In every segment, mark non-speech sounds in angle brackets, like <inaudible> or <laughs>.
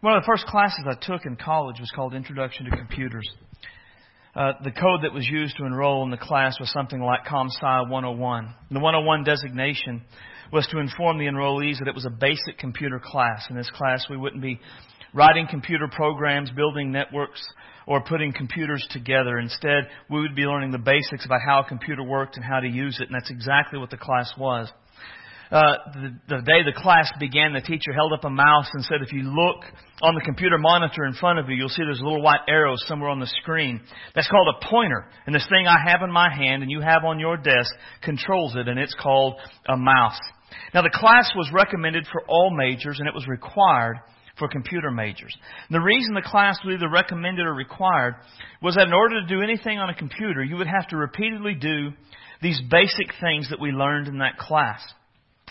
One of the first classes I took in college was called Introduction to Computers. Uh, the code that was used to enroll in the class was something like ComSci 101. The 101 designation was to inform the enrollees that it was a basic computer class. In this class, we wouldn't be writing computer programs, building networks, or putting computers together. Instead, we would be learning the basics about how a computer worked and how to use it, and that's exactly what the class was. Uh, the, the day the class began, the teacher held up a mouse and said, if you look on the computer monitor in front of you, you'll see there's a little white arrow somewhere on the screen. That's called a pointer. And this thing I have in my hand and you have on your desk controls it, and it's called a mouse. Now, the class was recommended for all majors, and it was required for computer majors. And the reason the class was either recommended or required was that in order to do anything on a computer, you would have to repeatedly do these basic things that we learned in that class.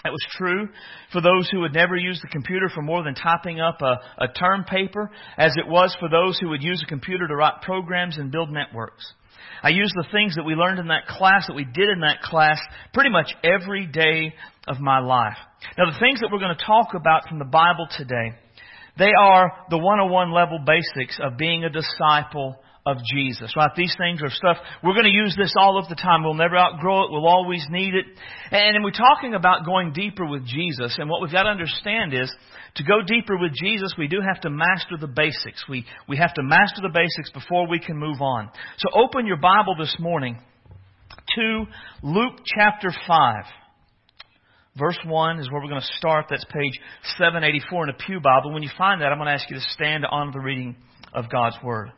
That was true for those who would never use the computer for more than typing up a, a term paper, as it was for those who would use a computer to write programs and build networks. I use the things that we learned in that class, that we did in that class, pretty much every day of my life. Now, the things that we're going to talk about from the Bible today, they are the 101 level basics of being a disciple of Jesus, right? These things are stuff, we're going to use this all of the time. We'll never outgrow it. We'll always need it. And we're talking about going deeper with Jesus. And what we've got to understand is, to go deeper with Jesus, we do have to master the basics. We, we have to master the basics before we can move on. So open your Bible this morning to Luke chapter 5. Verse 1 is where we're going to start. That's page 784 in a Pew Bible. When you find that, I'm going to ask you to stand on the reading of God's Word.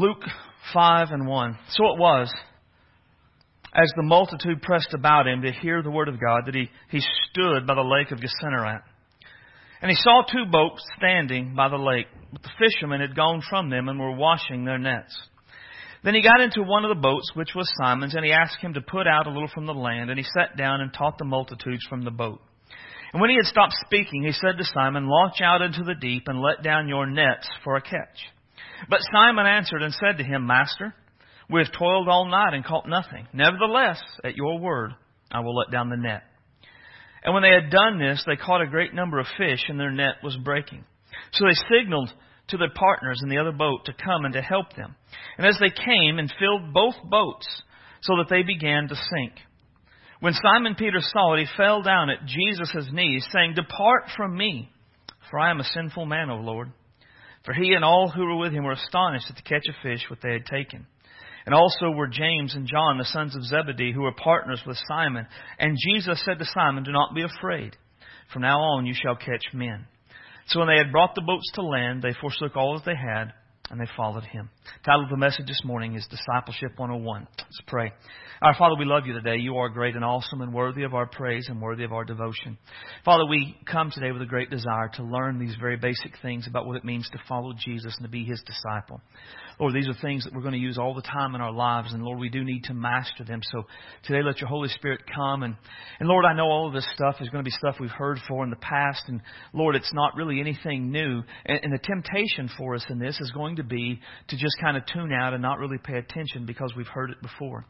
Luke 5 and 1. So it was, as the multitude pressed about him to hear the word of God, that he, he stood by the lake of Gennesaret. And he saw two boats standing by the lake, but the fishermen had gone from them and were washing their nets. Then he got into one of the boats, which was Simon's, and he asked him to put out a little from the land, and he sat down and taught the multitudes from the boat. And when he had stopped speaking, he said to Simon, Launch out into the deep and let down your nets for a catch. But Simon answered and said to him, Master, we have toiled all night and caught nothing. Nevertheless, at your word, I will let down the net. And when they had done this, they caught a great number of fish, and their net was breaking. So they signaled to their partners in the other boat to come and to help them. And as they came and filled both boats, so that they began to sink. When Simon Peter saw it, he fell down at Jesus' knees, saying, Depart from me, for I am a sinful man, O Lord. For he and all who were with him were astonished at the catch of fish which they had taken. And also were James and John, the sons of Zebedee, who were partners with Simon. And Jesus said to Simon, Do not be afraid. From now on you shall catch men. So when they had brought the boats to land, they forsook all that they had, and they followed him. The title of the message this morning is Discipleship 101. Let's pray. Our Father, we love you today. You are great and awesome and worthy of our praise and worthy of our devotion. Father, we come today with a great desire to learn these very basic things about what it means to follow Jesus and to be his disciple. Lord, these are things that we're going to use all the time in our lives, and Lord, we do need to master them. So today, let your Holy Spirit come. And, and Lord, I know all of this stuff is going to be stuff we've heard for in the past, and Lord, it's not really anything new. And, and the temptation for us in this is going to be to just kind of tune out and not really pay attention because we've heard it before.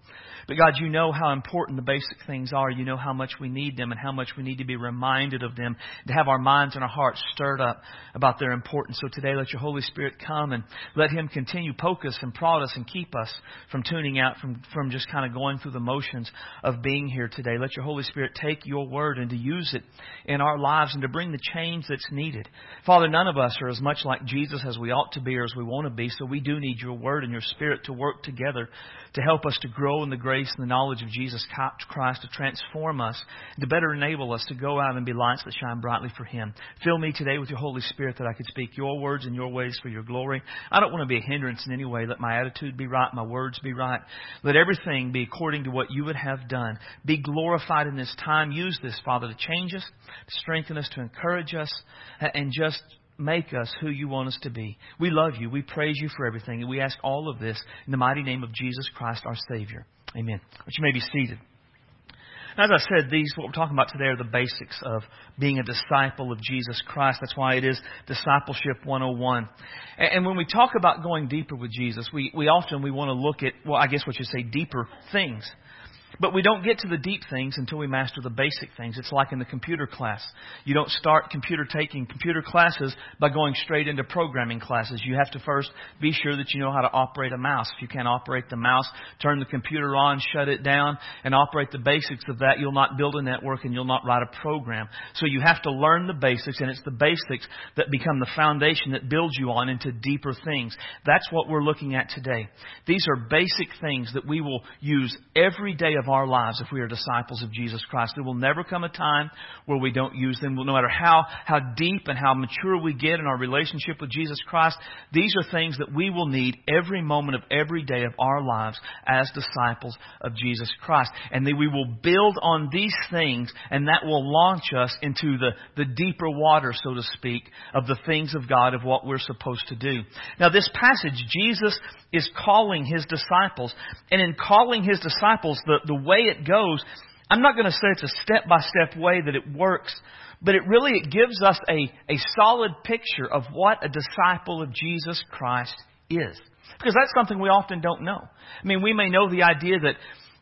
But God, you know how important the basic things are. You know how much we need them and how much we need to be reminded of them, to have our minds and our hearts stirred up about their importance. So today, let your Holy Spirit come and let Him continue poke us and prod us and keep us from tuning out, from, from just kind of going through the motions of being here today. Let your Holy Spirit take your word and to use it in our lives and to bring the change that's needed. Father, none of us are as much like Jesus as we ought to be or as we want to be, so we do need your word and your spirit to work together to help us to grow in the grace and the knowledge of Jesus Christ, to transform us, to better enable us to go out and be lights that shine brightly for Him. Fill me today with your Holy Spirit that I could speak your words and your ways for your glory. I don't want to be a hindrance in any way. Let my attitude be right, my words be right. Let everything be according to what you would have done. Be glorified in this time. Use this, Father, to change us, to strengthen us, to encourage us, and just make us who you want us to be. We love you. We praise you for everything. And we ask all of this in the mighty name of Jesus Christ, our Savior. Amen. But you may be seated. As I said, these, what we're talking about today, are the basics of being a disciple of Jesus Christ. That's why it is Discipleship 101. And when we talk about going deeper with Jesus, we, we often we want to look at, well, I guess what you say, deeper things. But we don't get to the deep things until we master the basic things. It's like in the computer class. You don't start computer taking computer classes by going straight into programming classes. You have to first be sure that you know how to operate a mouse. If you can't operate the mouse, turn the computer on, shut it down, and operate the basics of that, you'll not build a network and you'll not write a program. So you have to learn the basics, and it's the basics that become the foundation that builds you on into deeper things. That's what we're looking at today. These are basic things that we will use every day of our lives if we are disciples of Jesus Christ. There will never come a time where we don't use them. No matter how, how deep and how mature we get in our relationship with Jesus Christ, these are things that we will need every moment of every day of our lives as disciples of Jesus Christ. And then we will build on these things and that will launch us into the, the deeper water, so to speak, of the things of God, of what we're supposed to do. Now this passage, Jesus is calling his disciples. And in calling his disciples, the, the way it goes, I'm not going to say it's a step by step way that it works, but it really it gives us a, a solid picture of what a disciple of Jesus Christ is. Because that's something we often don't know. I mean, we may know the idea that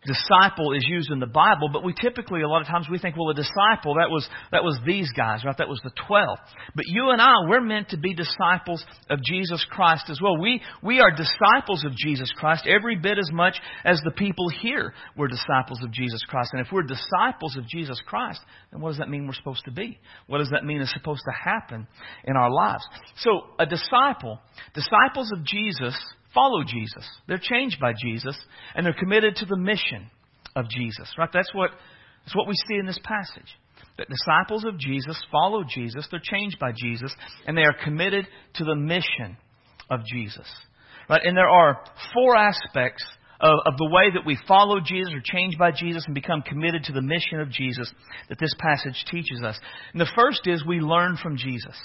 disciple is used in the Bible, but we typically, a lot of times, we think, well, a disciple, that was, that was these guys, right? That was the twelve. But you and I, we're meant to be disciples of Jesus Christ as well. We, we are disciples of Jesus Christ every bit as much as the people here were disciples of Jesus Christ. And if we're disciples of Jesus Christ, then what does that mean we're supposed to be? What does that mean is supposed to happen in our lives? So, a disciple, disciples of Jesus, follow Jesus. They're changed by Jesus, and they're committed to the mission of Jesus. Right? That's what, that's what we see in this passage. That disciples of Jesus follow Jesus, they're changed by Jesus, and they are committed to the mission of Jesus. Right? And there are four aspects of, of the way that we follow Jesus or changed by Jesus and become committed to the mission of Jesus that this passage teaches us. And the first is we learn from Jesus.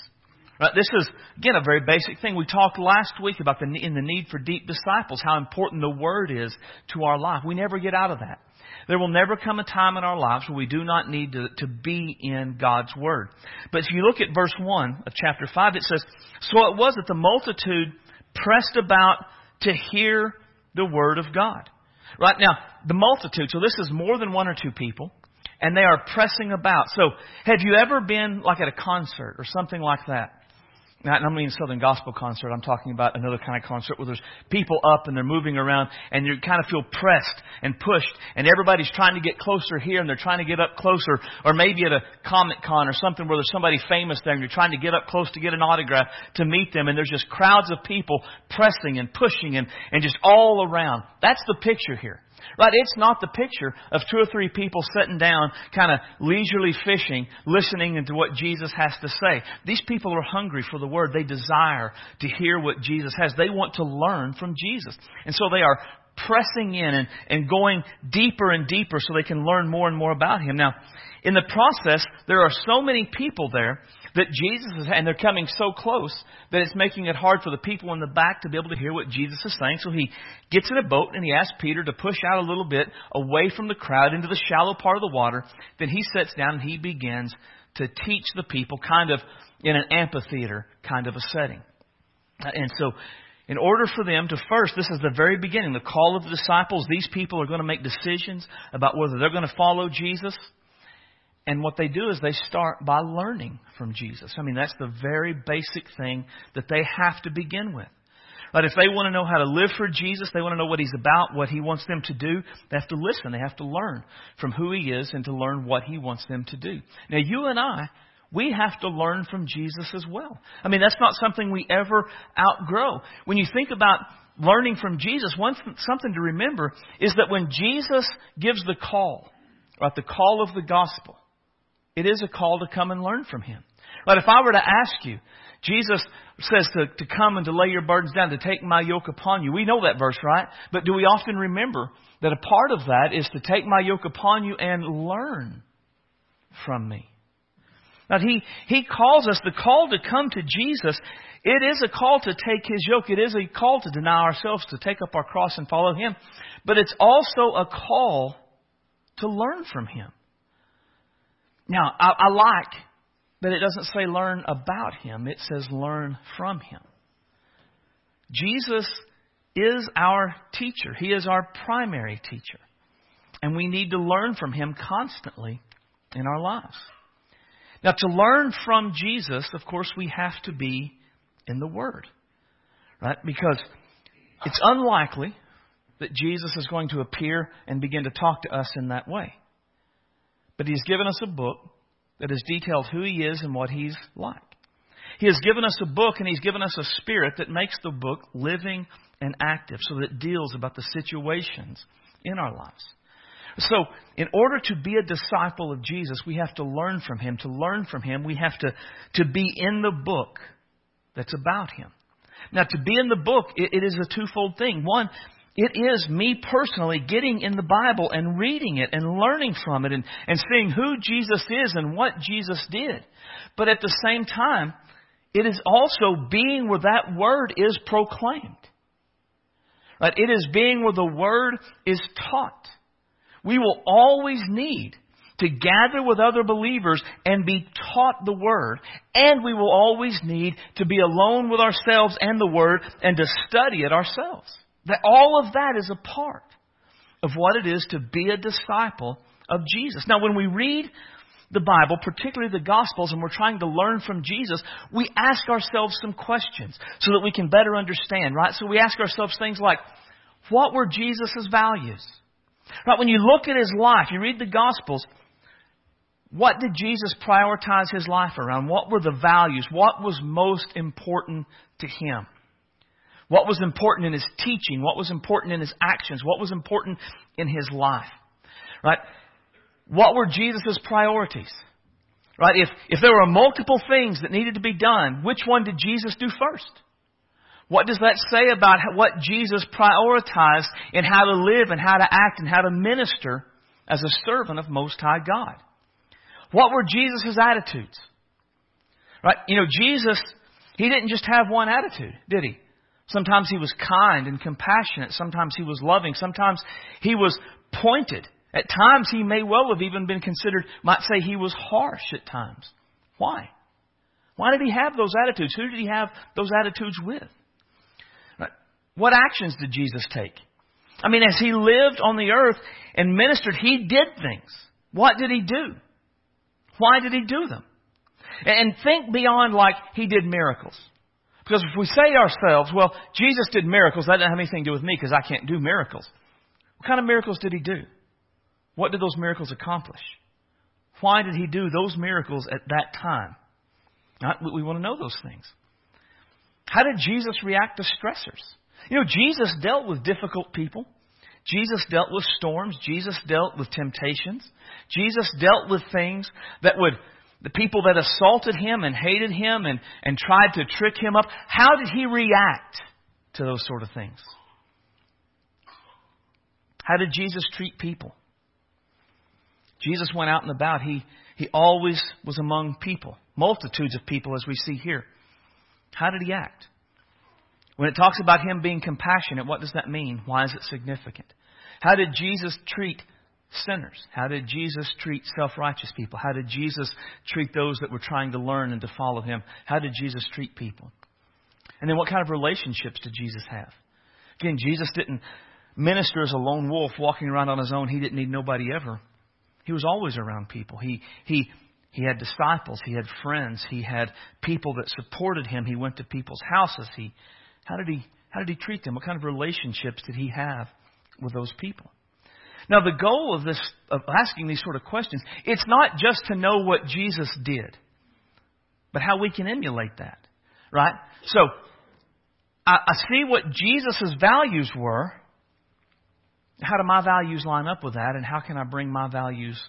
Right, this is, again, a very basic thing. We talked last week about the, in the need for deep disciples, how important the Word is to our life. We never get out of that. There will never come a time in our lives where we do not need to, to be in God's Word. But if you look at verse 1 of chapter 5, it says, So it was that the multitude pressed about to hear the Word of God. Right now, the multitude, so this is more than one or two people and they are pressing about. So, have you ever been like at a concert or something like that? Not, I don't mean Southern Gospel concert. I'm talking about another kind of concert where there's people up and they're moving around and you kind of feel pressed and pushed and everybody's trying to get closer here and they're trying to get up closer or maybe at a Comic Con or something where there's somebody famous there and you're trying to get up close to get an autograph to meet them and there's just crowds of people pressing and pushing and, and just all around. That's the picture here. Right? It's not the picture of two or three people sitting down, kind of leisurely fishing, listening into what Jesus has to say. These people are hungry for the Word. They desire to hear what Jesus has. They want to learn from Jesus. And so they are pressing in and, and going deeper and deeper so they can learn more and more about Him. Now, in the process, there are so many people there that Jesus is, and they're coming so close that it's making it hard for the people in the back to be able to hear what Jesus is saying. So he gets in a boat and he asks Peter to push out a little bit away from the crowd into the shallow part of the water. Then he sits down and he begins to teach the people kind of in an amphitheater kind of a setting. Uh, and so in order for them to first, this is the very beginning, the call of the disciples, these people are going to make decisions about whether they're going to follow Jesus and what they do is they start by learning from Jesus. I mean, that's the very basic thing that they have to begin with. But if they want to know how to live for Jesus, they want to know what He's about, what He wants them to do, they have to listen. They have to learn from who He is and to learn what He wants them to do. Now, you and I, we have to learn from Jesus as well. I mean, that's not something we ever outgrow. When you think about learning from Jesus, one something to remember is that when Jesus gives the call, right, the call of the gospel, it is a call to come and learn from Him. But if I were to ask you, Jesus says to, to come and to lay your burdens down, to take my yoke upon you. We know that verse, right? But do we often remember that a part of that is to take my yoke upon you and learn from me? Now, he, he calls us, the call to come to Jesus, it is a call to take His yoke. It is a call to deny ourselves, to take up our cross and follow Him. But it's also a call to learn from Him. Now, I, I like that it doesn't say learn about him, it says learn from him. Jesus is our teacher, he is our primary teacher. And we need to learn from him constantly in our lives. Now, to learn from Jesus, of course, we have to be in the Word. Right? Because it's unlikely that Jesus is going to appear and begin to talk to us in that way. But He's given us a book that has detailed who He is and what He's like. He has given us a book and He's given us a spirit that makes the book living and active so that it deals about the situations in our lives. So, in order to be a disciple of Jesus, we have to learn from Him. To learn from Him, we have to, to be in the book that's about Him. Now, to be in the book, it, it is a twofold thing. One, it is me personally getting in the Bible and reading it and learning from it and, and seeing who Jesus is and what Jesus did. But at the same time, it is also being where that word is proclaimed. Right? It is being where the word is taught. We will always need to gather with other believers and be taught the Word. And we will always need to be alone with ourselves and the Word and to study it ourselves. That all of that is a part of what it is to be a disciple of Jesus. Now, when we read the Bible, particularly the Gospels, and we're trying to learn from Jesus, we ask ourselves some questions so that we can better understand, right? So we ask ourselves things like, what were Jesus' values? Right, when you look at his life, you read the Gospels, what did Jesus prioritize his life around? What were the values? What was most important to him? What was important in his teaching? What was important in his actions? What was important in his life? Right? What were Jesus' priorities? Right? If, if there were multiple things that needed to be done, which one did Jesus do first? What does that say about what Jesus prioritized in how to live and how to act and how to minister as a servant of Most High God? What were Jesus' attitudes? Right? You know, Jesus, He didn't just have one attitude, did He? Sometimes He was kind and compassionate. Sometimes He was loving. Sometimes He was pointed. At times He may well have even been considered, might say He was harsh at times. Why? Why did He have those attitudes? Who did He have those attitudes with? What actions did Jesus take? I mean, as he lived on the earth and ministered, he did things. What did he do? Why did he do them? And think beyond like he did miracles. Because if we say ourselves, well, Jesus did miracles, that doesn't have anything to do with me because I can't do miracles. What kind of miracles did he do? What did those miracles accomplish? Why did he do those miracles at that time? Not, we want to know those things. How did Jesus react to stressors? You know, Jesus dealt with difficult people. Jesus dealt with storms. Jesus dealt with temptations. Jesus dealt with things that would, the people that assaulted him and hated him and, and tried to trick him up. How did he react to those sort of things? How did Jesus treat people? Jesus went out and about. He, he always was among people, multitudes of people, as we see here. How did he act? When it talks about him being compassionate, what does that mean? Why is it significant? How did Jesus treat sinners? How did Jesus treat self righteous people? How did Jesus treat those that were trying to learn and to follow him? How did Jesus treat people? And then what kind of relationships did Jesus have? Again, Jesus didn't minister as a lone wolf walking around on his own. He didn't need nobody ever. He was always around people. He, he, he had disciples. He had friends. He had people that supported him. He went to people's houses. He how did he how did he treat them? What kind of relationships did he have with those people? Now the goal of this of asking these sort of questions, it's not just to know what Jesus did, but how we can emulate that. Right? So I, I see what Jesus' values were. How do my values line up with that? And how can I bring my values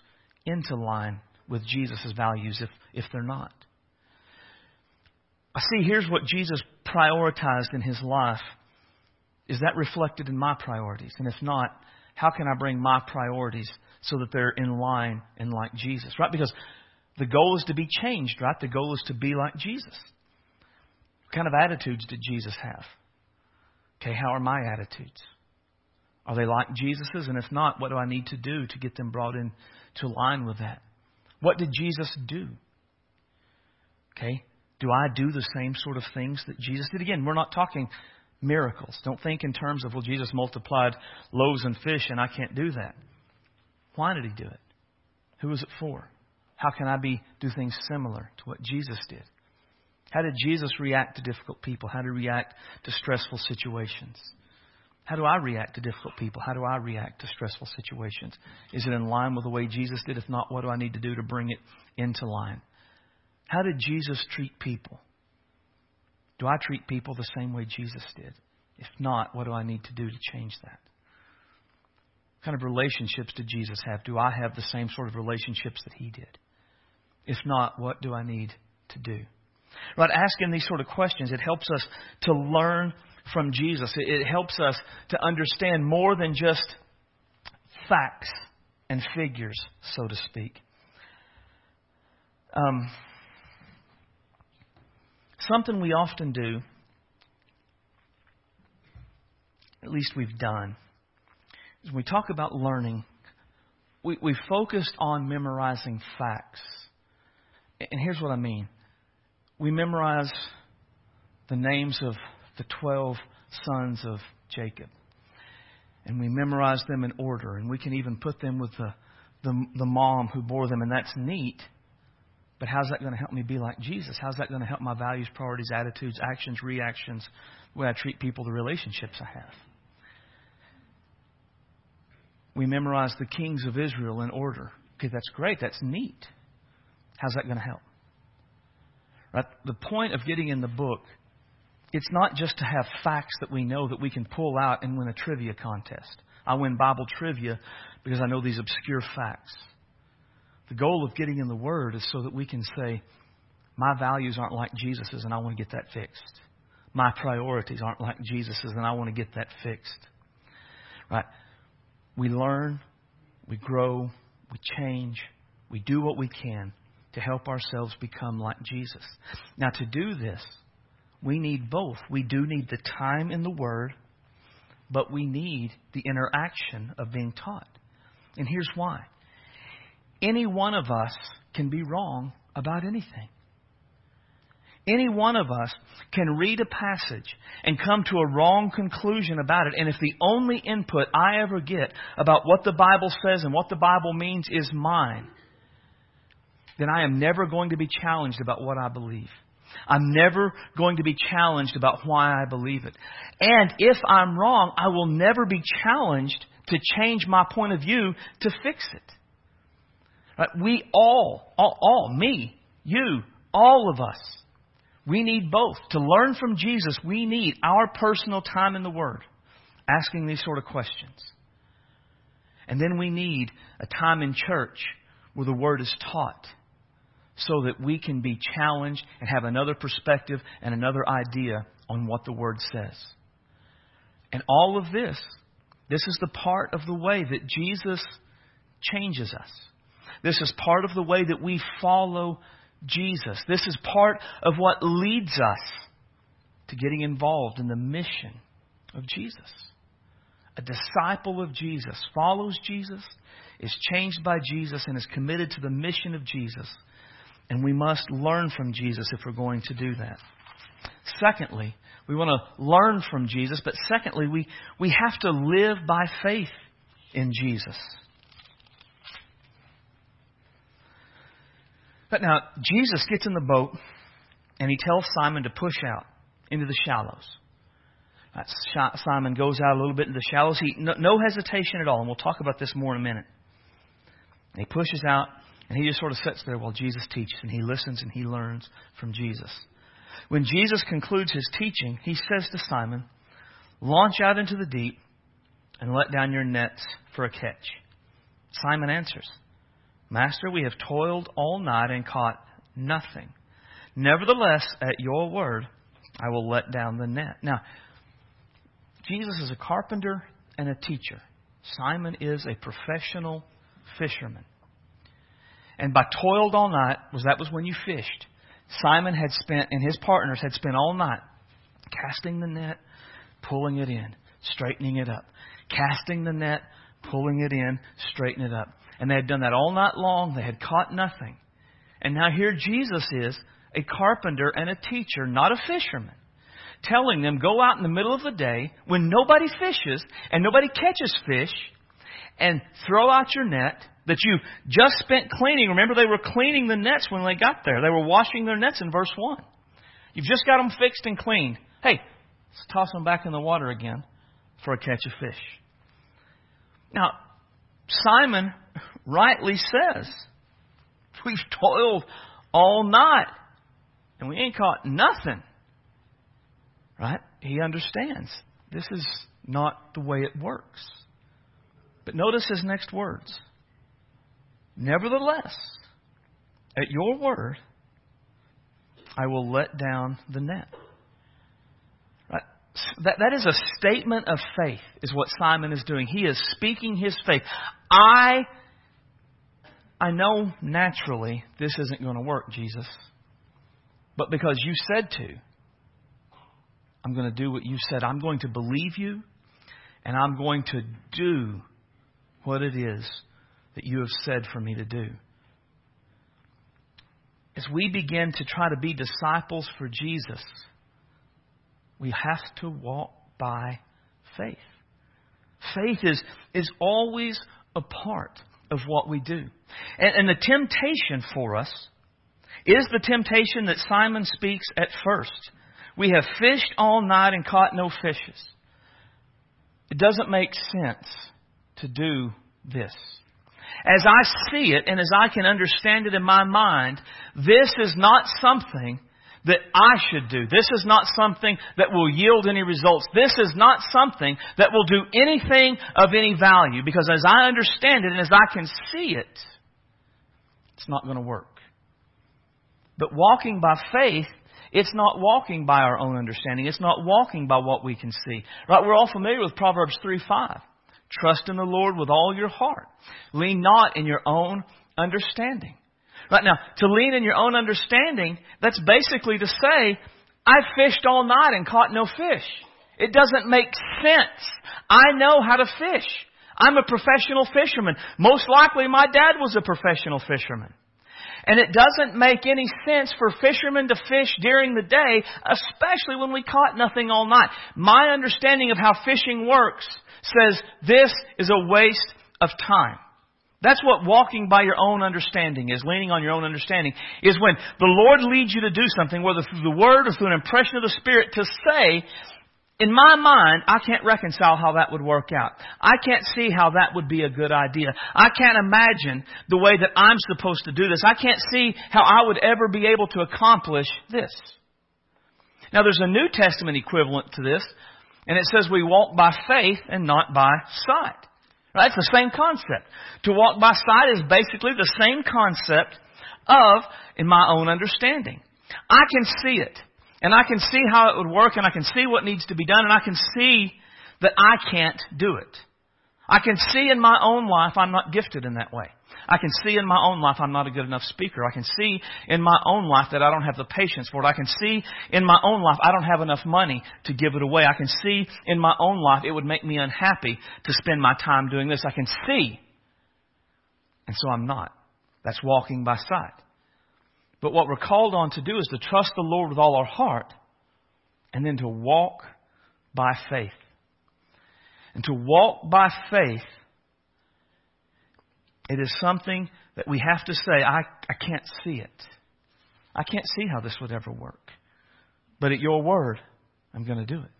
into line with Jesus' values if, if they're not? I see here's what Jesus prioritized in his life. Is that reflected in my priorities? And if not, how can I bring my priorities so that they're in line and like Jesus? Right? Because the goal is to be changed, right? The goal is to be like Jesus. What kind of attitudes did Jesus have? Okay, how are my attitudes? Are they like Jesus's? And if not, what do I need to do to get them brought in to line with that? What did Jesus do? Okay, do I do the same sort of things that Jesus did? Again, we're not talking miracles. Don't think in terms of, well, Jesus multiplied loaves and fish and I can't do that. Why did he do it? Who was it for? How can I be do things similar to what Jesus did? How did Jesus react to difficult people? How did he react to stressful situations? How do I react to difficult people? How do I react to stressful situations? Is it in line with the way Jesus did? If not, what do I need to do to bring it into line? How did Jesus treat people? Do I treat people the same way Jesus did? If not, what do I need to do to change that? What kind of relationships did Jesus have? Do I have the same sort of relationships that he did? If not, what do I need to do? Right, asking these sort of questions, it helps us to learn from Jesus. It helps us to understand more than just facts and figures, so to speak. Um, something we often do, at least we've done, is when we talk about learning, we, we focused on memorizing facts. And here's what I mean we memorize the names of the 12 sons of Jacob. And we memorize them in order. And we can even put them with the, the, the mom who bore them. And that's neat. But how's that going to help me be like Jesus? How's that going to help my values, priorities, attitudes, actions, reactions, the way I treat people, the relationships I have? We memorize the kings of Israel in order. Okay, that's great. That's neat. How's that going to help? Right? The point of getting in the book, it's not just to have facts that we know that we can pull out and win a trivia contest. I win Bible trivia because I know these obscure facts. The goal of getting in the Word is so that we can say, my values aren't like Jesus's, and I want to get that fixed. My priorities aren't like Jesus's, and I want to get that fixed. Right? We learn, we grow, we change, we do what we can to help ourselves become like Jesus. Now, to do this, we need both. We do need the time in the Word, but we need the interaction of being taught. And here's why any one of us can be wrong about anything. Any one of us can read a passage and come to a wrong conclusion about it. And if the only input I ever get about what the Bible says and what the Bible means is mine, then I am never going to be challenged about what I believe. I'm never going to be challenged about why I believe it. And if I'm wrong, I will never be challenged to change my point of view to fix it. Right? We all, all, all, me, you, all of us, we need both. To learn from Jesus, we need our personal time in the Word, asking these sort of questions. And then we need a time in church where the Word is taught so that we can be challenged and have another perspective and another idea on what the Word says. And all of this, this is the part of the way that Jesus changes us. This is part of the way that we follow Jesus. This is part of what leads us to getting involved in the mission of Jesus. A disciple of Jesus follows Jesus, is changed by Jesus, and is committed to the mission of Jesus and we must learn from Jesus if we're going to do that. Secondly, we want to learn from Jesus, but secondly, we, we have to live by faith in Jesus. But now, Jesus gets in the boat and he tells Simon to push out into the shallows. Uh, Simon goes out a little bit into the shallows. He, no, no hesitation at all, and we'll talk about this more in a minute. And he pushes out, and he just sort of sits there while Jesus teaches, and he listens and he learns from Jesus. When Jesus concludes his teaching, he says to Simon, Launch out into the deep and let down your nets for a catch. Simon answers, Master, we have toiled all night and caught nothing. Nevertheless, at your word, I will let down the net. Now, Jesus is a carpenter and a teacher. Simon is a professional fisherman. And by toiled all night, was that was when you fished. Simon had spent and his partners had spent all night casting the net, pulling it in, straightening it up. Casting the net, pulling it in, straightening it up. And they had done that all night long. They had caught nothing. And now here Jesus is, a carpenter and a teacher, not a fisherman, telling them, go out in the middle of the day when nobody fishes and nobody catches fish and throw out your net that you just spent cleaning. Remember, they were cleaning the nets when they got there. They were washing their nets in verse 1. You've just got them fixed and cleaned. Hey, let's toss them back in the water again for a catch of fish. Now, Simon rightly says, We've toiled all night and we ain't caught nothing. Right? He understands. This is not the way it works. But notice his next words. Nevertheless, at your word, I will let down the net. That, that is a statement of faith, is what Simon is doing. He is speaking his faith. I, I know naturally this isn't going to work, Jesus. But because you said to, I'm going to do what you said. I'm going to believe you, and I'm going to do what it is that you have said for me to do. As we begin to try to be disciples for Jesus, we have to walk by faith. Faith is, is always a part of what we do. And, and the temptation for us is the temptation that Simon speaks at first. We have fished all night and caught no fishes. It doesn't make sense to do this. As I see it and as I can understand it in my mind, this is not something that I should do. This is not something that will yield any results. This is not something that will do anything of any value because as I understand it and as I can see it, it's not going to work. But walking by faith, it's not walking by our own understanding. It's not walking by what we can see. Right? We're all familiar with Proverbs 3 5. Trust in the Lord with all your heart. Lean not in your own understanding. Right now, to lean in your own understanding, that's basically to say, I fished all night and caught no fish. It doesn't make sense. I know how to fish. I'm a professional fisherman. Most likely my dad was a professional fisherman. And it doesn't make any sense for fishermen to fish during the day, especially when we caught nothing all night. My understanding of how fishing works says this is a waste of time. That's what walking by your own understanding is, leaning on your own understanding, is when the Lord leads you to do something, whether through the Word or through an impression of the Spirit, to say, in my mind, I can't reconcile how that would work out. I can't see how that would be a good idea. I can't imagine the way that I'm supposed to do this. I can't see how I would ever be able to accomplish this. Now there's a New Testament equivalent to this, and it says we walk by faith and not by sight. Right? It's the same concept. To walk by sight is basically the same concept of in my own understanding. I can see it. And I can see how it would work and I can see what needs to be done and I can see that I can't do it. I can see in my own life I'm not gifted in that way. I can see in my own life I'm not a good enough speaker. I can see in my own life that I don't have the patience for it. I can see in my own life I don't have enough money to give it away. I can see in my own life it would make me unhappy to spend my time doing this. I can see. And so I'm not. That's walking by sight. But what we're called on to do is to trust the Lord with all our heart and then to walk by faith. And to walk by faith, it is something that we have to say, I, I can't see it. I can't see how this would ever work. But at your word, I'm going to do it.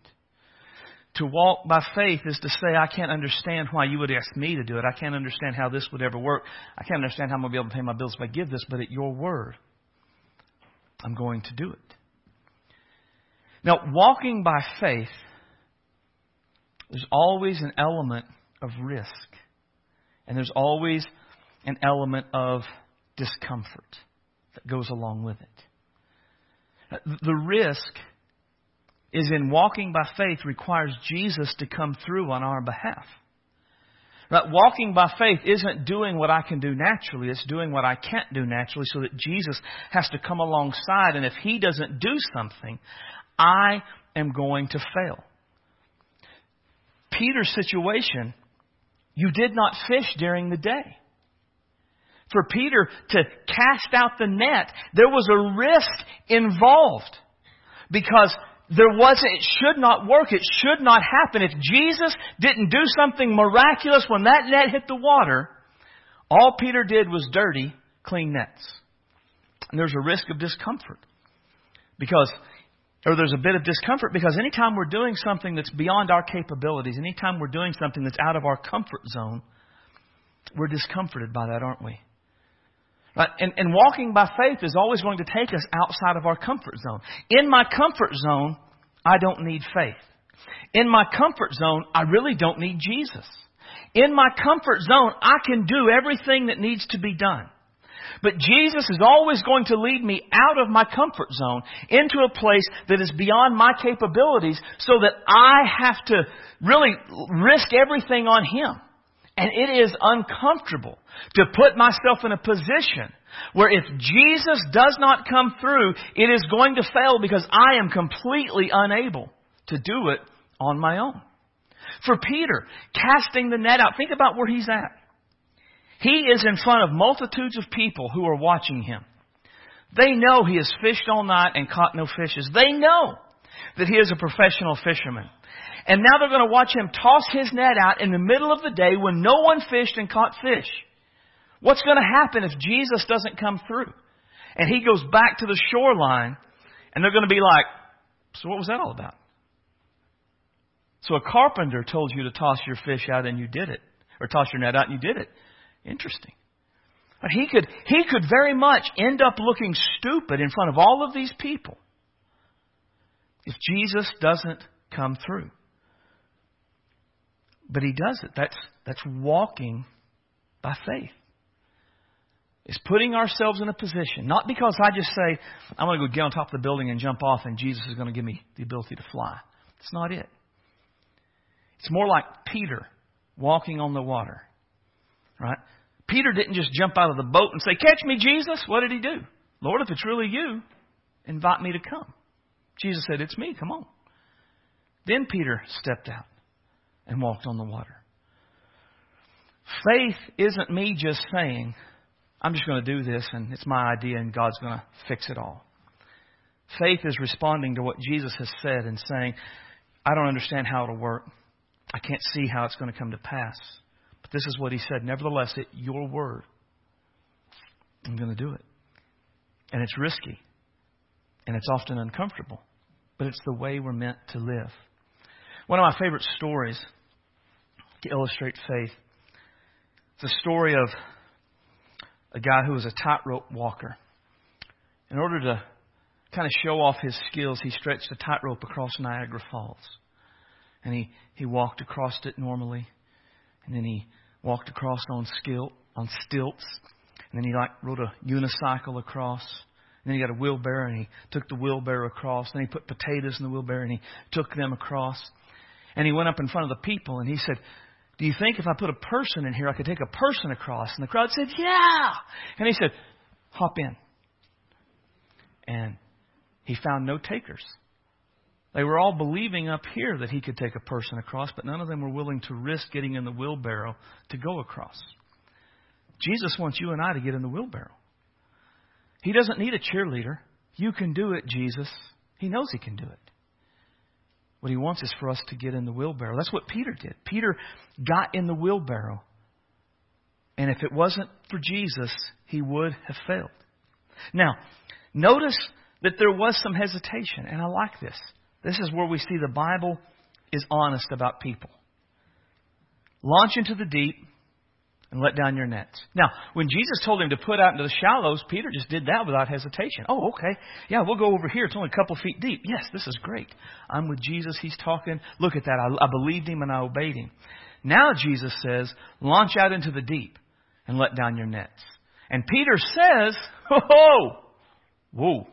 To walk by faith is to say, I can't understand why you would ask me to do it. I can't understand how this would ever work. I can't understand how I'm going to be able to pay my bills if I give this, but at your word, I'm going to do it. Now, walking by faith, there's always an element of risk. And there's always an element of discomfort that goes along with it. The risk is in walking by faith requires Jesus to come through on our behalf. That walking by faith isn't doing what I can do naturally, it's doing what I can't do naturally so that Jesus has to come alongside. And if He doesn't do something, I am going to fail. Peter's situation, you did not fish during the day. For Peter to cast out the net, there was a risk involved. Because there wasn't, it should not work. It should not happen. If Jesus didn't do something miraculous when that net hit the water, all Peter did was dirty, clean nets. And there's a risk of discomfort. Because, or there's a bit of discomfort because anytime we're doing something that's beyond our capabilities, anytime we're doing something that's out of our comfort zone, we're discomforted by that, aren't we? Right? And, and walking by faith is always going to take us outside of our comfort zone. In my comfort zone, I don't need faith. In my comfort zone, I really don't need Jesus. In my comfort zone, I can do everything that needs to be done. But Jesus is always going to lead me out of my comfort zone into a place that is beyond my capabilities so that I have to really risk everything on Him. And it is uncomfortable to put myself in a position where if Jesus does not come through, it is going to fail because I am completely unable to do it on my own. For Peter, casting the net out, think about where he's at. He is in front of multitudes of people who are watching him. They know he has fished all night and caught no fishes. They know that he is a professional fisherman. And now they're going to watch him toss his net out in the middle of the day when no one fished and caught fish. What's going to happen if Jesus doesn't come through? And he goes back to the shoreline and they're going to be like, so what was that all about? So a carpenter told you to toss your fish out and you did it. Or toss your net out and you did it. Interesting. But he could, he could very much end up looking stupid in front of all of these people if Jesus doesn't come through. But he does it. That's, that's walking by faith. It's putting ourselves in a position, not because I just say, I'm going to go get on top of the building and jump off and Jesus is going to give me the ability to fly. That's not it. It's more like Peter walking on the water. Right? Peter didn't just jump out of the boat and say, Catch me, Jesus. What did he do? Lord, if it's really you, invite me to come. Jesus said, It's me. Come on. Then Peter stepped out and walked on the water. Faith isn't me just saying, I'm just going to do this and it's my idea and God's going to fix it all. Faith is responding to what Jesus has said and saying, I don't understand how it'll work. I can't see how it's going to come to pass. But this is what he said. Nevertheless, at your word, I'm going to do it. And it's risky. And it's often uncomfortable. But it's the way we're meant to live. One of my favorite stories to illustrate faith it's a story of a guy who was a tightrope walker. In order to kind of show off his skills, he stretched a tightrope across Niagara Falls. And he, he walked across it normally. And then he walked across on skill on stilts. And then he like rode a unicycle across. And then he got a wheelbarrow and he took the wheelbarrow across. Then he put potatoes in the wheelbarrow and he took them across. And he went up in front of the people and he said, Do you think if I put a person in here I could take a person across? And the crowd said, Yeah. And he said, Hop in. And he found no takers. They were all believing up here that he could take a person across, but none of them were willing to risk getting in the wheelbarrow to go across. Jesus wants you and I to get in the wheelbarrow. He doesn't need a cheerleader. You can do it, Jesus. He knows he can do it. What he wants is for us to get in the wheelbarrow. That's what Peter did. Peter got in the wheelbarrow. And if it wasn't for Jesus, he would have failed. Now, notice that there was some hesitation, and I like this. This is where we see the Bible is honest about people. Launch into the deep and let down your nets. Now, when Jesus told him to put out into the shallows, Peter just did that without hesitation. Oh, okay. Yeah, we'll go over here. It's only a couple feet deep. Yes, this is great. I'm with Jesus. He's talking. Look at that. I, I believed him and I obeyed him. Now Jesus says, launch out into the deep and let down your nets. And Peter says, <laughs> oh, whoa,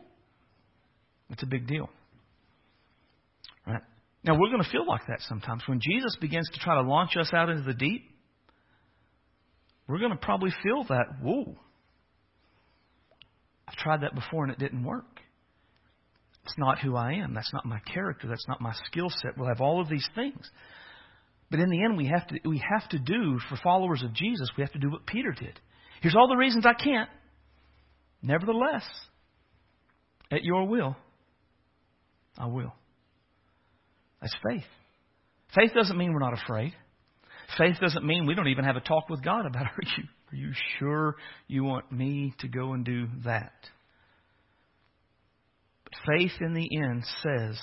it's a big deal. Now, we're going to feel like that sometimes. When Jesus begins to try to launch us out into the deep, we're going to probably feel that, whoa, I've tried that before and it didn't work. It's not who I am. That's not my character. That's not my skill set. We'll have all of these things. But in the end, we have to, we have to do, for followers of Jesus, we have to do what Peter did. Here's all the reasons I can't. Nevertheless, at your will, I will. That's faith. Faith doesn't mean we're not afraid. Faith doesn't mean we don't even have a talk with God about <laughs> are you are you sure you want me to go and do that? But faith in the end says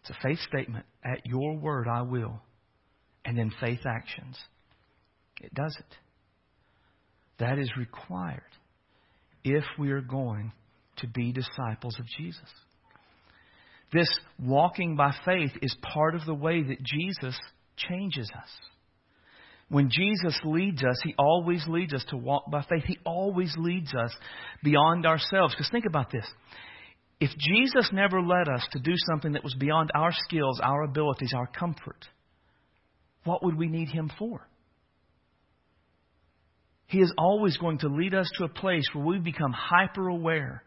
it's a faith statement. At your word I will. And then faith actions. It does it. That is required if we are going to be disciples of Jesus. This walking by faith is part of the way that Jesus changes us. When Jesus leads us, He always leads us to walk by faith. He always leads us beyond ourselves. Because think about this. If Jesus never led us to do something that was beyond our skills, our abilities, our comfort, what would we need Him for? He is always going to lead us to a place where we become hyper aware.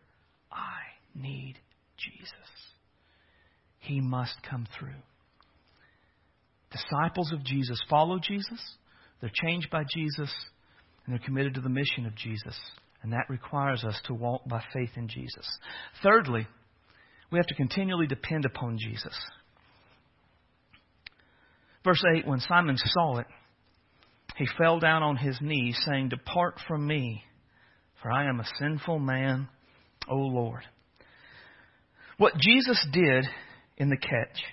I need Jesus. He must come through. Disciples of Jesus follow Jesus, they're changed by Jesus, and they're committed to the mission of Jesus. And that requires us to walk by faith in Jesus. Thirdly, we have to continually depend upon Jesus. Verse 8 When Simon saw it, he fell down on his knees, saying, Depart from me, for I am a sinful man, O Lord. What Jesus did in the catch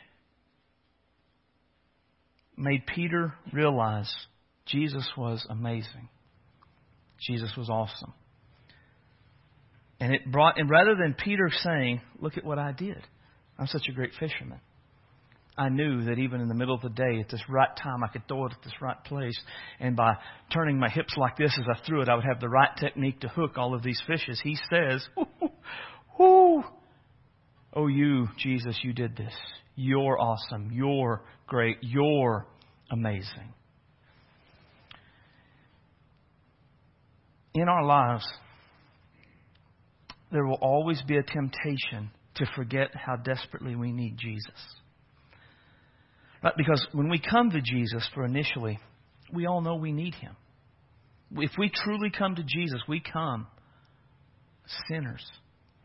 made Peter realize Jesus was amazing. Jesus was awesome. And it brought, and rather than Peter saying, Look at what I did, I'm such a great fisherman. I knew that even in the middle of the day, at this right time, I could throw it at this right place. And by turning my hips like this as I threw it, I would have the right technique to hook all of these fishes. He says, <laughs> Whoo! Oh, you, Jesus, you did this. You're awesome. You're great. You're amazing. In our lives, there will always be a temptation to forget how desperately we need Jesus. Right? Because when we come to Jesus for initially, we all know we need Him. If we truly come to Jesus, we come sinners,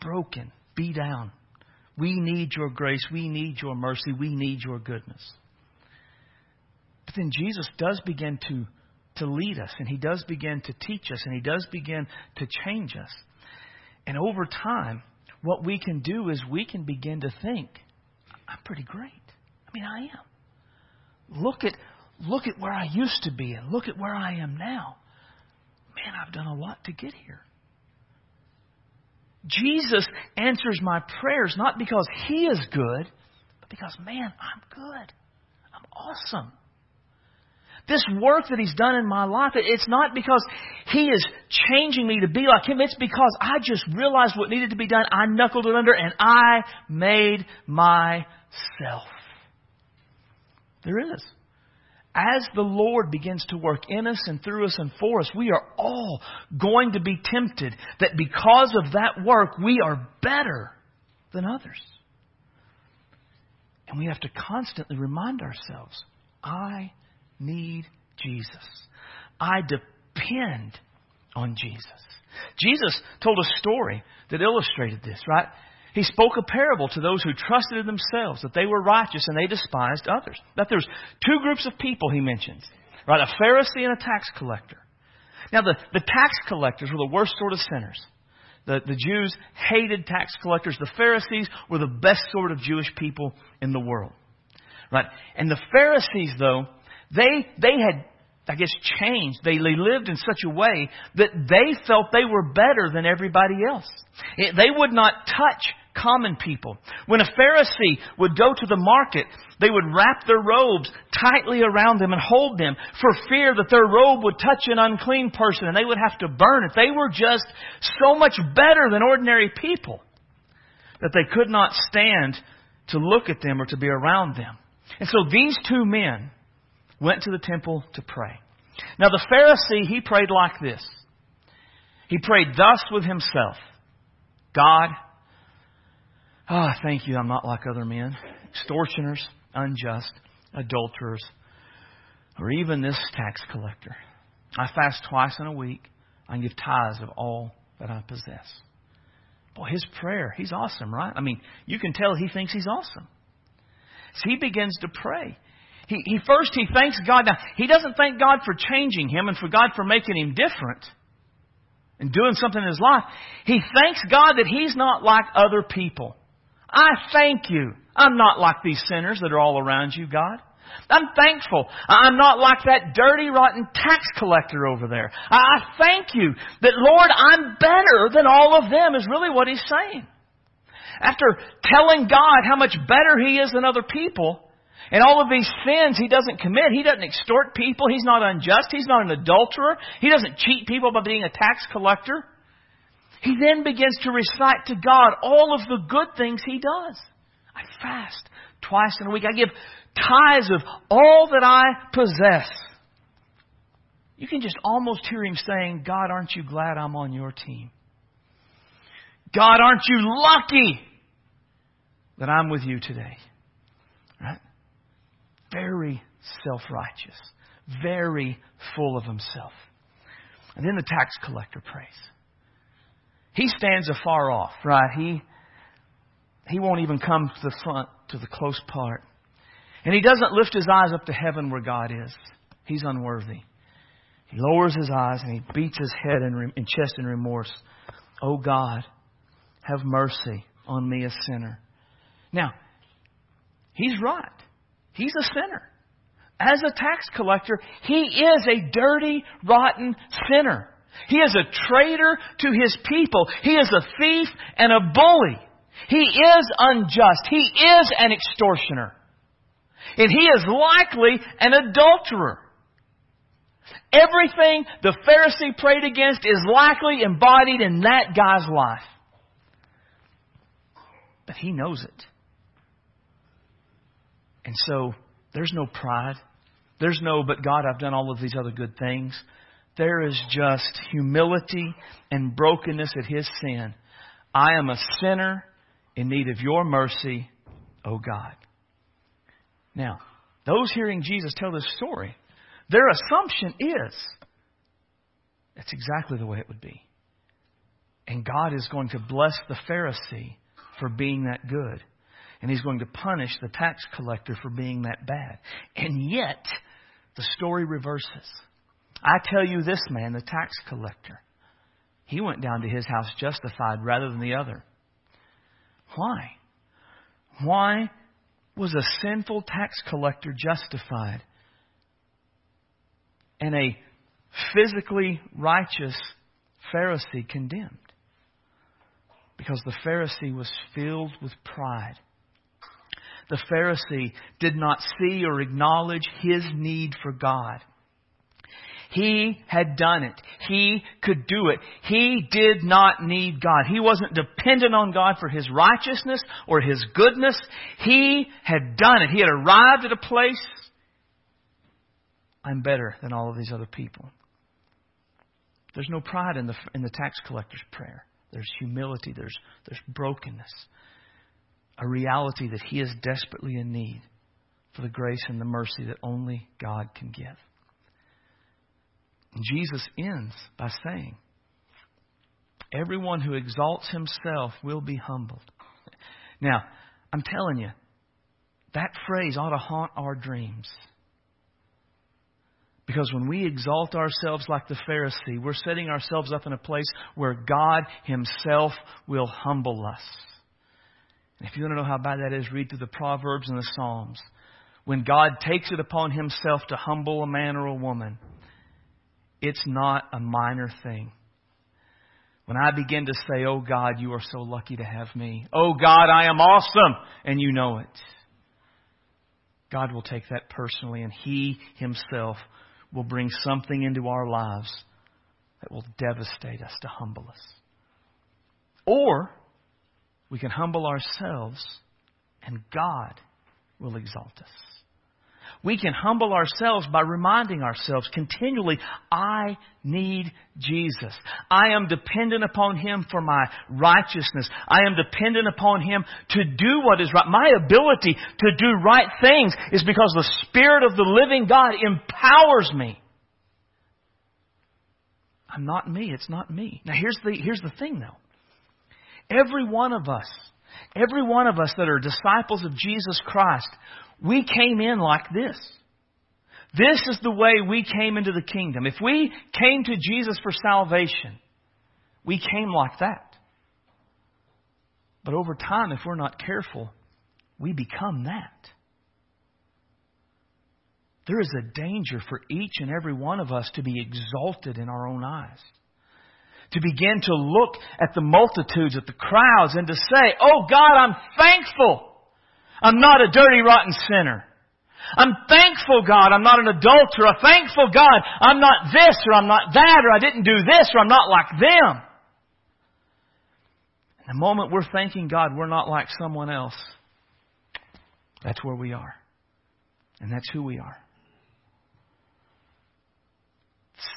broken, beat down. We need your grace. We need your mercy. We need your goodness. But then Jesus does begin to, to lead us, and He does begin to teach us, and He does begin to change us. And over time, what we can do is we can begin to think, I'm pretty great. I mean, I am. Look at, look at where I used to be and look at where I am now. Man, I've done a lot to get here. Jesus answers my prayers not because He is good, but because, man, I'm good. I'm awesome. This work that He's done in my life, it's not because He is changing me to be like Him. It's because I just realized what needed to be done. I knuckled it under and I made myself. There is. As the Lord begins to work in us and through us and for us, we are all going to be tempted that because of that work, we are better than others. And we have to constantly remind ourselves I need Jesus. I depend on Jesus. Jesus told a story that illustrated this, right? He spoke a parable to those who trusted in themselves that they were righteous and they despised others. That there's two groups of people he mentions, right? A Pharisee and a tax collector. Now, the, the tax collectors were the worst sort of sinners. The, the Jews hated tax collectors. The Pharisees were the best sort of Jewish people in the world. Right? And the Pharisees, though, they, they had I guess, changed. They, they lived in such a way that they felt they were better than everybody else. It, they would not touch common people. When a Pharisee would go to the market, they would wrap their robes tightly around them and hold them for fear that their robe would touch an unclean person and they would have to burn it. They were just so much better than ordinary people that they could not stand to look at them or to be around them. And so these two men, went to the temple to pray. Now the Pharisee, he prayed like this. He prayed thus with himself. God, ah, oh, thank you, I'm not like other men, extortioners, unjust, adulterers, or even this tax collector. I fast twice in a week. I give tithes of all that I possess. Boy, his prayer, he's awesome, right? I mean, you can tell he thinks he's awesome. So he begins to pray. He, he first he thanks God. Now he doesn't thank God for changing him and for God for making him different and doing something in his life. He thanks God that he's not like other people. I thank you. I'm not like these sinners that are all around you, God. I'm thankful. I'm not like that dirty, rotten tax collector over there. I thank you that, Lord, I'm better than all of them, is really what he's saying. After telling God how much better he is than other people, and all of these sins he doesn't commit, he doesn't extort people, he's not unjust, he's not an adulterer, he doesn't cheat people by being a tax collector. He then begins to recite to God all of the good things he does. I fast twice in a week. I give tithes of all that I possess. You can just almost hear him saying, God, aren't you glad I'm on your team? God, aren't you lucky that I'm with you today? Right? Very self righteous, very full of himself. And then the tax collector prays. He stands afar off, right? He, he won't even come to the front, to the close part. And he doesn't lift his eyes up to heaven where God is. He's unworthy. He lowers his eyes and he beats his head in, in chest in remorse. Oh God, have mercy on me, a sinner. Now, he's right. He's a sinner. As a tax collector, he is a dirty, rotten sinner. He is a traitor to his people. He is a thief and a bully. He is unjust. He is an extortioner. And he is likely an adulterer. Everything the Pharisee prayed against is likely embodied in that guy's life. But he knows it. And so there's no pride. There's no, but God, I've done all of these other good things. There is just humility and brokenness at his sin. I am a sinner in need of your mercy, O God. Now, those hearing Jesus tell this story, their assumption is that's exactly the way it would be. And God is going to bless the Pharisee for being that good. And he's going to punish the tax collector for being that bad. And yet, the story reverses. I tell you this man, the tax collector, he went down to his house justified rather than the other. Why? Why was a sinful tax collector justified and a physically righteous Pharisee condemned? Because the Pharisee was filled with pride. The Pharisee did not see or acknowledge his need for God. He had done it. He could do it. He did not need God. He wasn't dependent on God for his righteousness or his goodness. He had done it. He had arrived at a place. I'm better than all of these other people. There's no pride in the, in the tax collector's prayer. There's humility. There's, there's brokenness. A reality that he is desperately in need for the grace and the mercy that only God can give. Jesus ends by saying, Everyone who exalts himself will be humbled. Now, I'm telling you, that phrase ought to haunt our dreams. Because when we exalt ourselves like the Pharisee, we're setting ourselves up in a place where God Himself will humble us. And if you want to know how bad that is, read through the Proverbs and the Psalms. When God takes it upon Himself to humble a man or a woman, it's not a minor thing. When I begin to say, Oh God, you are so lucky to have me. Oh God, I am awesome. And you know it. God will take that personally and He Himself will bring something into our lives that will devastate us to humble us. Or we can humble ourselves and God will exalt us we can humble ourselves by reminding ourselves continually, I need Jesus. I am dependent upon Him for my righteousness. I am dependent upon Him to do what is right. My ability to do right things is because the Spirit of the living God empowers me. I'm not me. It's not me. Now here's the, here's the thing though. Every one of us Every one of us that are disciples of Jesus Christ, we came in like this. This is the way we came into the kingdom. If we came to Jesus for salvation, we came like that. But over time, if we're not careful, we become that. There is a danger for each and every one of us to be exalted in our own eyes. To begin to look at the multitudes, at the crowds, and to say, Oh God, I'm thankful. I'm not a dirty, rotten sinner. I'm thankful, God, I'm not an adulterer. I'm thankful, God, I'm not this or I'm not that or I didn't do this or I'm not like them. And the moment we're thanking God we're not like someone else, that's where we are. And that's who we are.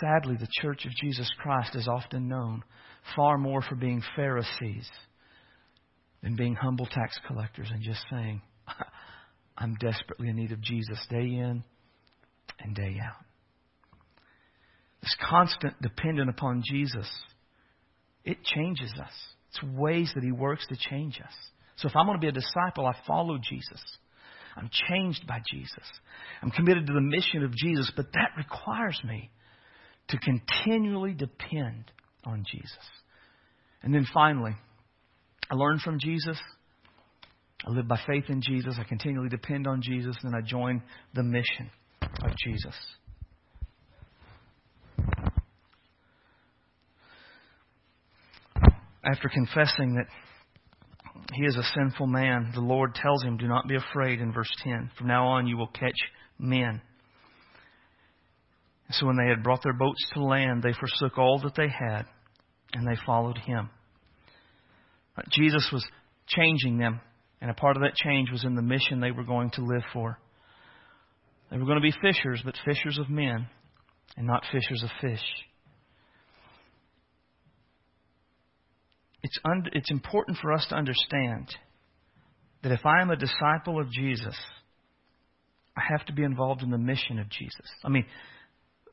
Sadly, the Church of Jesus Christ is often known far more for being Pharisees than being humble tax collectors and just saying, I'm desperately in need of Jesus day in and day out. This constant dependent upon Jesus, it changes us. It's ways that He works to change us. So if I'm going to be a disciple, I follow Jesus. I'm changed by Jesus. I'm committed to the mission of Jesus, but that requires me to continually depend on Jesus. And then finally, I learned from Jesus I live by faith in Jesus. I continually depend on Jesus. And I join the mission of Jesus. After confessing that he is a sinful man, the Lord tells him, Do not be afraid in verse 10. From now on, you will catch men. So when they had brought their boats to land, they forsook all that they had and they followed him. Jesus was changing them and a part of that change was in the mission they were going to live for. They were going to be fishers, but fishers of men, and not fishers of fish. It's, un- it's important for us to understand that if I am a disciple of Jesus, I have to be involved in the mission of Jesus. I mean,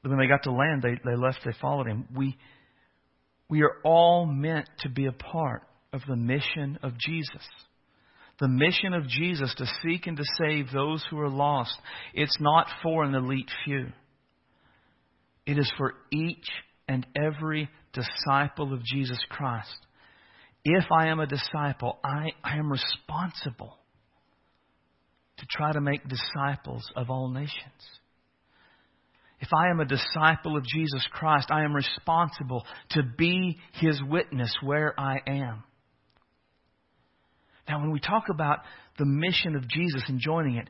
when they got to land, they, they left, they followed him. We, we are all meant to be a part of the mission of Jesus the mission of Jesus to seek and to save those who are lost, it's not for an elite few. It is for each and every disciple of Jesus Christ. If I am a disciple, I, I am responsible to try to make disciples of all nations. If I am a disciple of Jesus Christ, I am responsible to be His witness where I am. Now, when we talk about the mission of Jesus and joining it,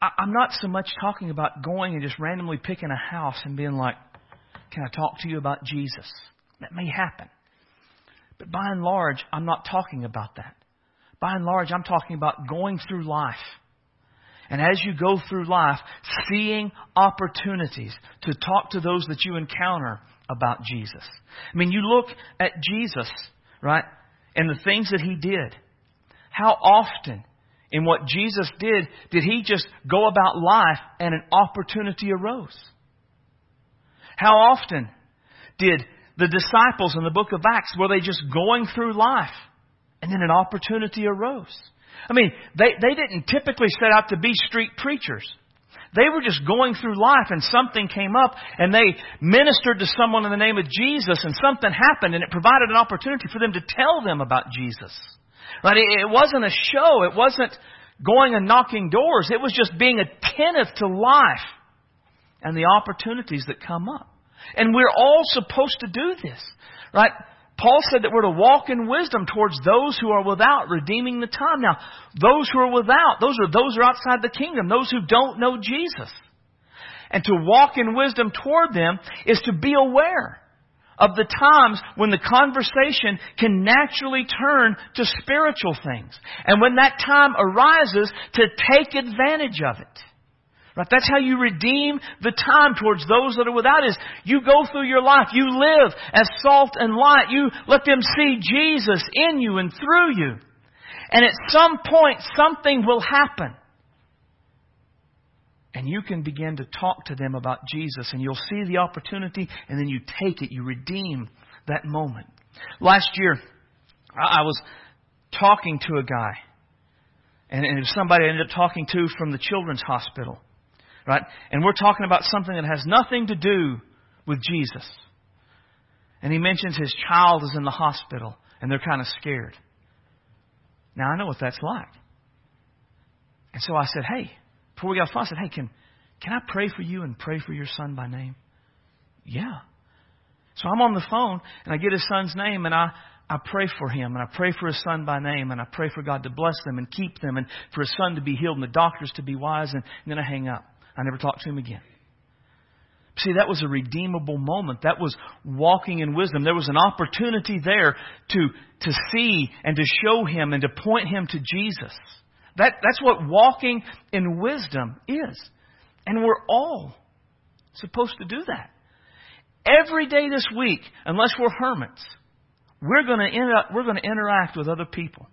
I'm not so much talking about going and just randomly picking a house and being like, Can I talk to you about Jesus? That may happen. But by and large, I'm not talking about that. By and large, I'm talking about going through life. And as you go through life, seeing opportunities to talk to those that you encounter about Jesus. I mean, you look at Jesus, right, and the things that he did. How often in what Jesus did did he just go about life and an opportunity arose? How often did the disciples in the book of Acts, were they just going through life and then an opportunity arose? I mean, they, they didn't typically set out to be street preachers. They were just going through life and something came up and they ministered to someone in the name of Jesus and something happened and it provided an opportunity for them to tell them about Jesus. Right? It wasn't a show. It wasn't going and knocking doors. It was just being attentive to life and the opportunities that come up. And we're all supposed to do this. Right? Paul said that we're to walk in wisdom towards those who are without, redeeming the time. Now, those who are without, those are those who are outside the kingdom, those who don't know Jesus. And to walk in wisdom toward them is to be aware of the times when the conversation can naturally turn to spiritual things. And when that time arises, to take advantage of it. Right? That's how you redeem the time towards those that are without is you go through your life, you live as salt and light, you let them see Jesus in you and through you. And at some point something will happen and you can begin to talk to them about Jesus, and you'll see the opportunity, and then you take it, you redeem that moment. Last year, I was talking to a guy. And, and somebody I ended up talking to from the children's hospital. Right? And we're talking about something that has nothing to do with Jesus. And he mentions his child is in the hospital and they're kind of scared. Now I know what that's like. And so I said, hey, before we got off, I said, hey, can, can I pray for you and pray for your son by name? Yeah. So I'm on the phone and I get his son's name and I, I pray for him and I pray for his son by name and I pray for God to bless them and keep them and for his son to be healed and the doctors to be wise and, and then I hang up. I never talk to him again. See, that was a redeemable moment. That was walking in wisdom. There was an opportunity there to, to see and to show him and to point him to Jesus. That, that's what walking in wisdom is. And we're all supposed to do that. Every day this week, unless we're hermits, we're going to, inter- we're going to interact with other people.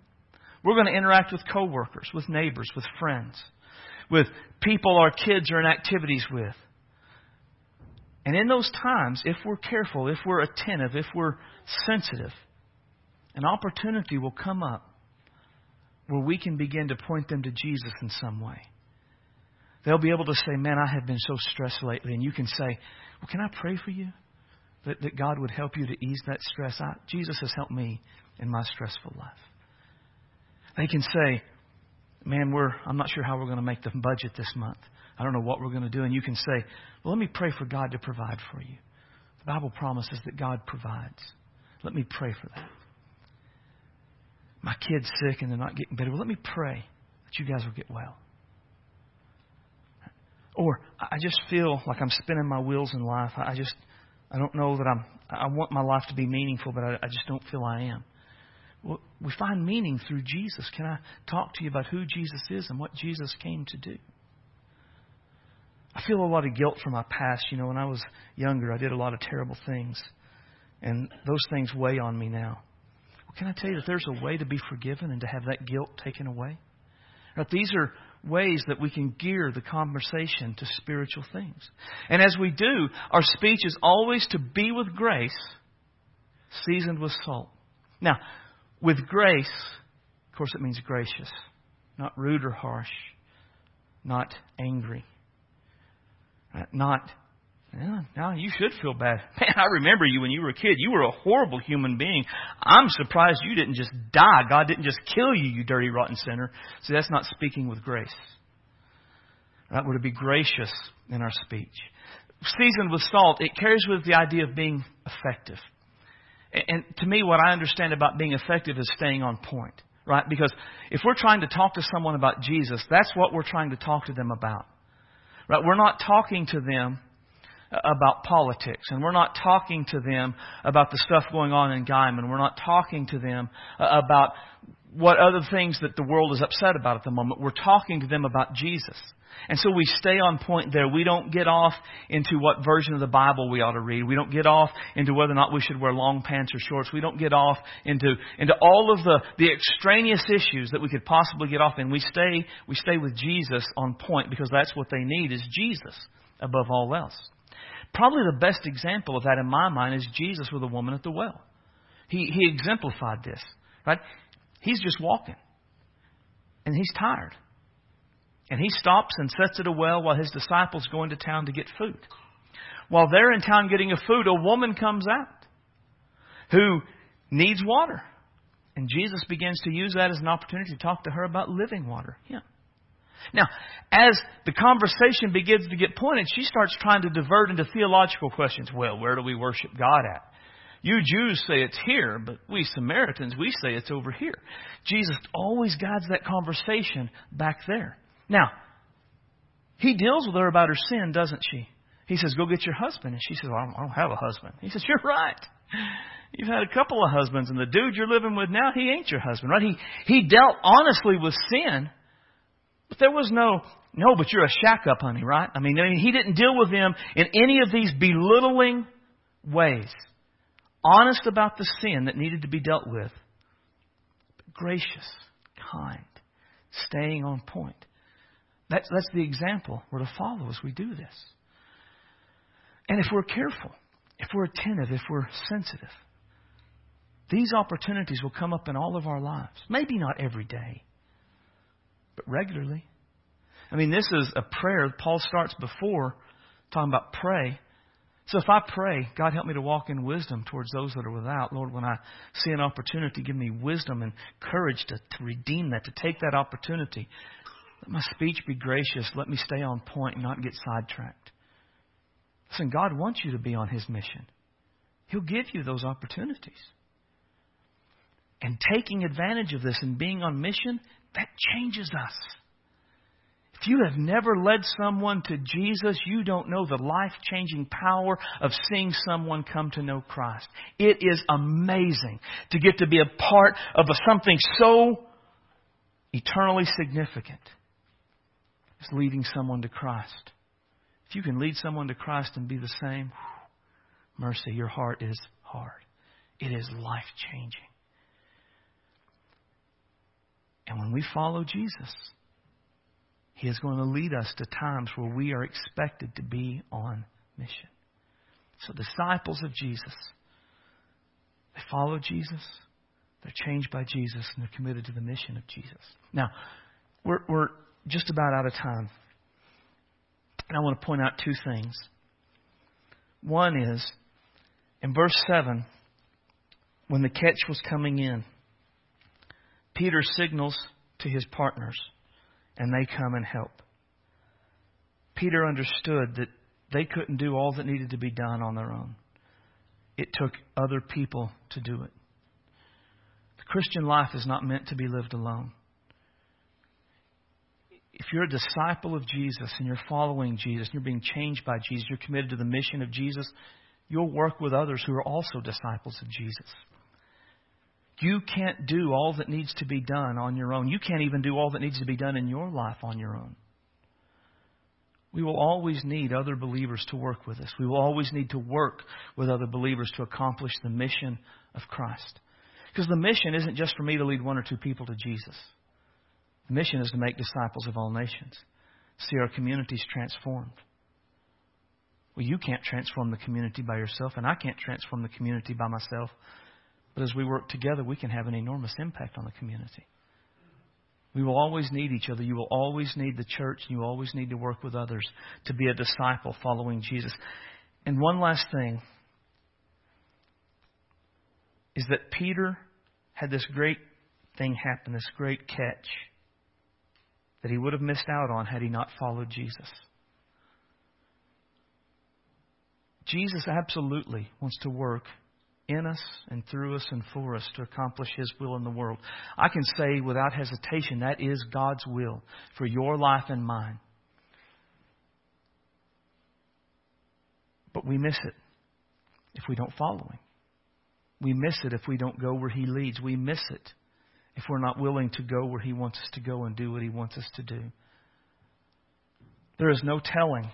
We're going to interact with coworkers, with neighbors, with friends, with people our kids are in activities with. And in those times, if we're careful, if we're attentive, if we're sensitive, an opportunity will come up where we can begin to point them to Jesus in some way. They'll be able to say, Man, I have been so stressed lately. And you can say, Well, can I pray for you? That, that God would help you to ease that stress. I, Jesus has helped me in my stressful life. They can say, Man, we're, I'm not sure how we're going to make the budget this month. I don't know what we're going to do. And you can say, Well, let me pray for God to provide for you. The Bible promises that God provides. Let me pray for that. My kid's sick and they're not getting better. Well, let me pray that you guys will get well. Or I just feel like I'm spinning my wheels in life. I just, I don't know that I'm, I want my life to be meaningful, but I, I just don't feel I am. Well, we find meaning through Jesus. Can I talk to you about who Jesus is and what Jesus came to do? I feel a lot of guilt from my past. You know, when I was younger, I did a lot of terrible things. And those things weigh on me now. Can I tell you that there's a way to be forgiven and to have that guilt taken away? That these are ways that we can gear the conversation to spiritual things. And as we do, our speech is always to be with grace, seasoned with salt. Now, with grace, of course, it means gracious, not rude or harsh, not angry not, yeah, now you should feel bad. <laughs> Man, I remember you when you were a kid. You were a horrible human being. I'm surprised you didn't just die. God didn't just kill you, you dirty, rotten sinner. See, that's not speaking with grace. We're to be gracious in our speech. Seasoned with salt, it carries with the idea of being effective. And to me, what I understand about being effective is staying on point, right? Because if we're trying to talk to someone about Jesus, that's what we're trying to talk to them about. Right? We're not talking to them about politics, and we're not talking to them about the stuff going on in Guymon. We're not talking to them uh, about what other things that the world is upset about at the moment. We're talking to them about Jesus. And so we stay on point there. We don't get off into what version of the Bible we ought to read. We don't get off into whether or not we should wear long pants or shorts. We don't get off into, into all of the, the extraneous issues that we could possibly get off in. We stay, we stay with Jesus on point because that's what they need is Jesus above all else. Probably the best example of that in my mind is Jesus with the woman at the well. He, he exemplified this, right? He's just walking. And he's tired. And he stops and sets at a well while his disciples go into town to get food. While they're in town getting a food, a woman comes out who needs water. And Jesus begins to use that as an opportunity to talk to her about living water. Yeah. Now, as the conversation begins to get pointed, she starts trying to divert into theological questions. Well, where do we worship God at? You Jews say it's here, but we Samaritans, we say it's over here. Jesus always guides that conversation back there. Now, he deals with her about her sin, doesn't she? He says, Go get your husband. And she says, well, I don't have a husband. He says, You're right. You've had a couple of husbands, and the dude you're living with now, he ain't your husband, right? He, he dealt honestly with sin, but there was no, no, but you're a shack up, honey, right? I mean, I mean, he didn't deal with them in any of these belittling ways. Honest about the sin that needed to be dealt with, but gracious, kind, staying on point. That's, that's the example we're to follow as we do this. And if we're careful, if we're attentive, if we're sensitive, These opportunities will come up in all of our lives. Maybe not every day, but regularly. I mean, this is a prayer. Paul starts before talking about pray. So if I pray, God help me to walk in wisdom towards those that are without. Lord, when I see an opportunity, give me wisdom and courage to, to redeem that, to take that opportunity. Let my speech be gracious. Let me stay on point and not get sidetracked. Listen, God wants you to be on His mission. He'll give you those opportunities. And taking advantage of this and being on mission, that changes us. If you have never led someone to Jesus, you don't know the life changing power of seeing someone come to know Christ. It is amazing to get to be a part of a, something so eternally significant as leading someone to Christ. If you can lead someone to Christ and be the same, mercy, your heart is hard. It is life changing. And when we follow Jesus, He is going to lead us to times where we are expected to be on mission. So, disciples of Jesus, they follow Jesus, they're changed by Jesus, and they're committed to the mission of Jesus. Now, we're, we're just about out of time. And I want to point out two things. One is, in verse 7, when the catch was coming in, Peter signals to his partners, and they come and help. Peter understood that they couldn't do all that needed to be done on their own. It took other people to do it. The Christian life is not meant to be lived alone. If you're a disciple of Jesus and you're following Jesus and you're being changed by Jesus, you're committed to the mission of Jesus, you'll work with others who are also disciples of Jesus. You can't do all that needs to be done on your own. You can't even do all that needs to be done in your life on your own. We will always need other believers to work with us. We will always need to work with other believers to accomplish the mission of Christ. Because the mission isn't just for me to lead one or two people to Jesus. The mission is to make disciples of all nations, see our communities transformed. Well, you can't transform the community by yourself, and I can't transform the community by myself. But as we work together, we can have an enormous impact on the community. We will always need each other. You will always need the church. You always need to work with others to be a disciple following Jesus. And one last thing is that Peter had this great thing happen, this great catch that he would have missed out on had he not followed Jesus. Jesus absolutely wants to work in us and through us and for us to accomplish His will in the world. I can say without hesitation that is God's will for your life and mine. But we miss it if we don't follow Him. We miss it if we don't go where He leads. We miss it if we're not willing to go where He wants us to go and do what He wants us to do. There is no telling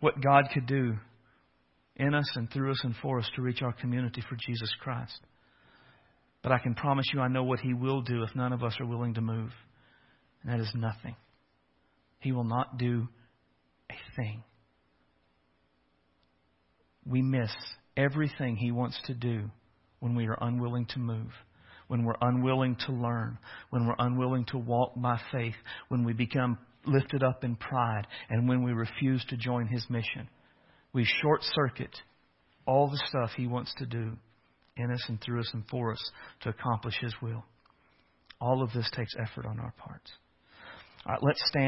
what God could do in us and through us and for us to reach our community for Jesus Christ. But I can promise you, I know what He will do if none of us are willing to move. And that is nothing. He will not do a thing. We miss everything He wants to do when we are unwilling to move, when we're unwilling to learn, when we're unwilling to walk by faith, when we become lifted up in pride, and when we refuse to join His mission we short circuit all the stuff He wants to do in us and through us and for us to accomplish His will. All of this takes effort on our parts. All right, let's stand.